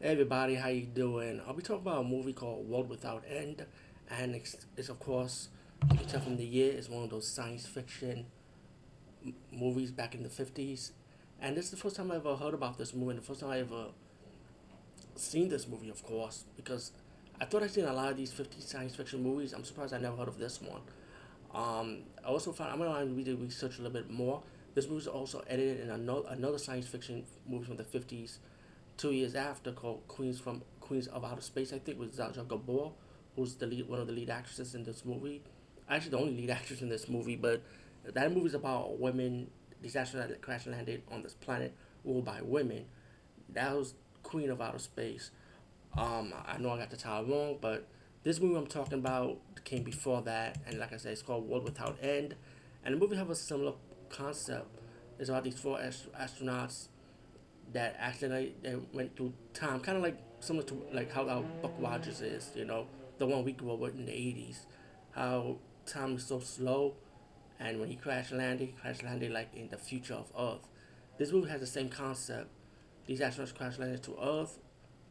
Everybody, how you doing? I'll be talking about a movie called World Without End, and it's, it's of course you can tell from the year it's one of those science fiction m- movies back in the fifties, and this is the first time I ever heard about this movie, and the first time I ever seen this movie, of course, because I thought I'd seen a lot of these 50s science fiction movies. I'm surprised I never heard of this one. Um, I also found I'm gonna read research a little bit more. This movie was also edited in another another science fiction movie from the 50s two years after called Queens from Queens of Outer Space. I think with Zsa Gabor, who's the lead, one of the lead actresses in this movie. Actually, the only lead actress in this movie, but that movie is about women. These astronauts that crash landed on this planet ruled by women. That was Queen of Outer Space. Um, I know I got the title wrong, but this movie I'm talking about came before that, and like I said, it's called World Without End. And the movie have a similar concept. It's about these four ast- astronauts that accidentally they went through time, kind of like similar to like how Buck Rogers is, you know, the one we grew up with in the eighties. How time is so slow, and when he crash landed, he crash landed like in the future of Earth. This movie has the same concept. These astronauts crash landed to Earth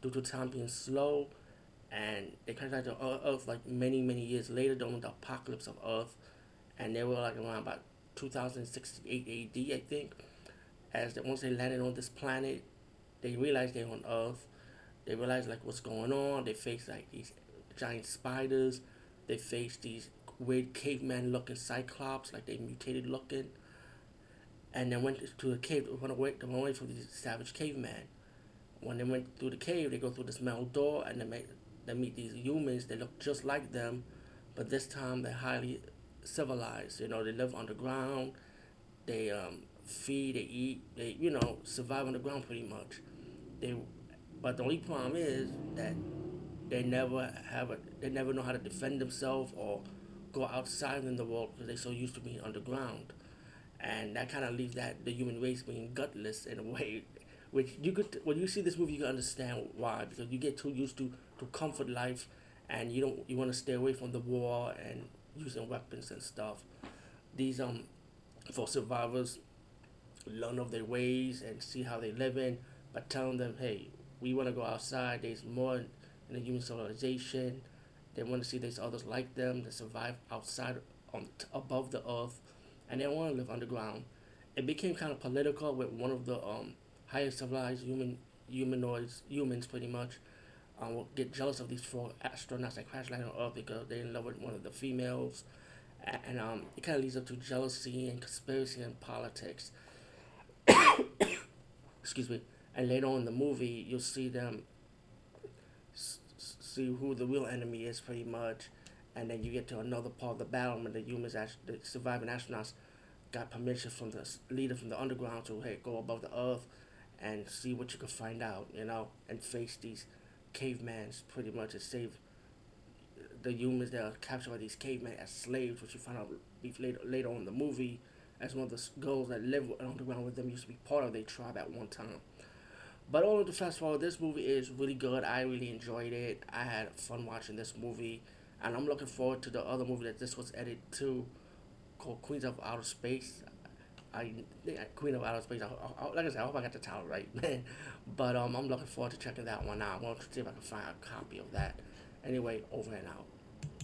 due to time being slow, and they crash landed to Ear- Earth like many many years later during the apocalypse of Earth, and they were like around about 2068 AD, I think as that once they landed on this planet, they realized they're on Earth. They realized like what's going on. They face like these giant spiders. They face these weird caveman looking cyclops, like they mutated looking. And then went to the cave to run away, to run away from these savage cavemen. When they went through the cave, they go through this metal door and they meet, they meet these humans. They look just like them, but this time they're highly civilized. You know, they live underground. They um, feed, they eat, they you know survive on the ground pretty much. They, but the only problem is that they never have a, they never know how to defend themselves or go outside in the world because they're so used to being underground, and that kind of leaves that the human race being gutless in a way. Which you could when you see this movie you can understand why because you get too used to to comfort life, and you don't you want to stay away from the war and using weapons and stuff. These um for survivors learn of their ways and see how they live in by telling them, hey, we want to go outside. There's more in the human civilization. They want to see there's others like them that survive outside on t- above the earth, and they want to live underground. It became kind of political with one of the um, highest civilized human humanoids, humans pretty much, um, will get jealous of these four astronauts that crash landed on Earth because they're in love with one of the females, and um, it kind of leads up to jealousy and conspiracy and politics excuse me, and later on in the movie, you'll see them s- see who the real enemy is, pretty much, and then you get to another part of the battle when the humans, the surviving astronauts, got permission from the leader from the underground to hey go above the earth and see what you can find out, you know, and face these cavemans pretty much and save the humans that are captured by these cavemen as slaves, which you find out later later on in the movie as one of the girls that live underground with them used to be part of their tribe at one time. But all of the fast forward, this movie is really good. I really enjoyed it. I had fun watching this movie, and I'm looking forward to the other movie that this was edited to, called Queens of Outer Space. I think Queen of Outer Space. I, I- like I said, I hope I got the title right, man. But um, I'm looking forward to checking that one out. I want to see if I can find a copy of that. Anyway, over and out.